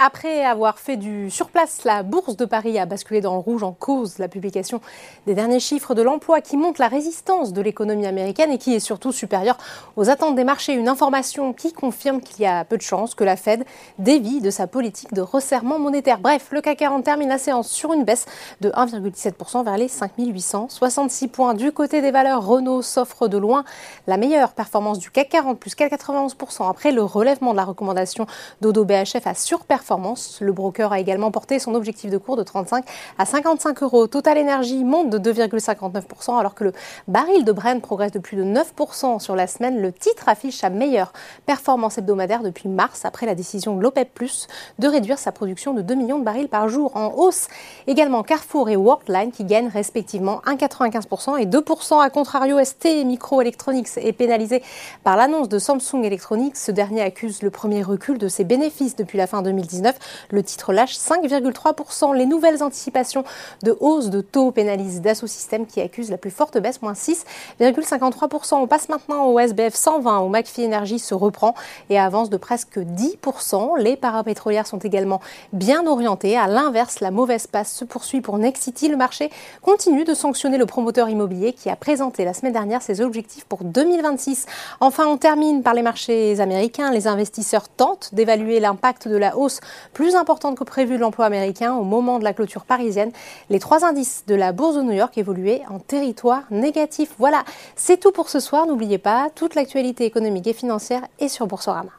Après avoir fait du surplace, la bourse de Paris a basculé dans le rouge en cause de la publication des derniers chiffres de l'emploi qui montrent la résistance de l'économie américaine et qui est surtout supérieure aux attentes des marchés. Une information qui confirme qu'il y a peu de chances que la Fed dévie de sa politique de resserrement monétaire. Bref, le CAC 40 termine la séance sur une baisse de 1,17% vers les 5866 points. Du côté des valeurs, Renault s'offre de loin la meilleure performance du CAC 40, plus 4,91% après le relèvement de la recommandation d'Odo BHF à surperformance le broker a également porté son objectif de cours de 35 à 55 euros. Total Energy monte de 2,59% alors que le baril de Brent progresse de plus de 9% sur la semaine. Le titre affiche sa meilleure performance hebdomadaire depuis mars après la décision de l'OPEP Plus de réduire sa production de 2 millions de barils par jour en hausse. Également Carrefour et Worldline qui gagnent respectivement 1,95% et 2%. À contrario, ST Microelectronics est pénalisé par l'annonce de Samsung Electronics. Ce dernier accuse le premier recul de ses bénéfices depuis la fin 2010 le titre lâche 5,3%. Les nouvelles anticipations de hausse de taux pénalisent Dassault Systèmes qui accuse la plus forte baisse, moins 6,53%. On passe maintenant au SBF 120 où McPhee Energy se reprend et avance de presque 10%. Les parapétrolières sont également bien orientées. À l'inverse, la mauvaise passe se poursuit pour Nexity. Le marché continue de sanctionner le promoteur immobilier qui a présenté la semaine dernière ses objectifs pour 2026. Enfin, on termine par les marchés américains. Les investisseurs tentent d'évaluer l'impact de la hausse plus importante que prévu de l'emploi américain au moment de la clôture parisienne. Les trois indices de la bourse de New York évoluaient en territoire négatif. Voilà, c'est tout pour ce soir. N'oubliez pas, toute l'actualité économique et financière est sur Boursorama.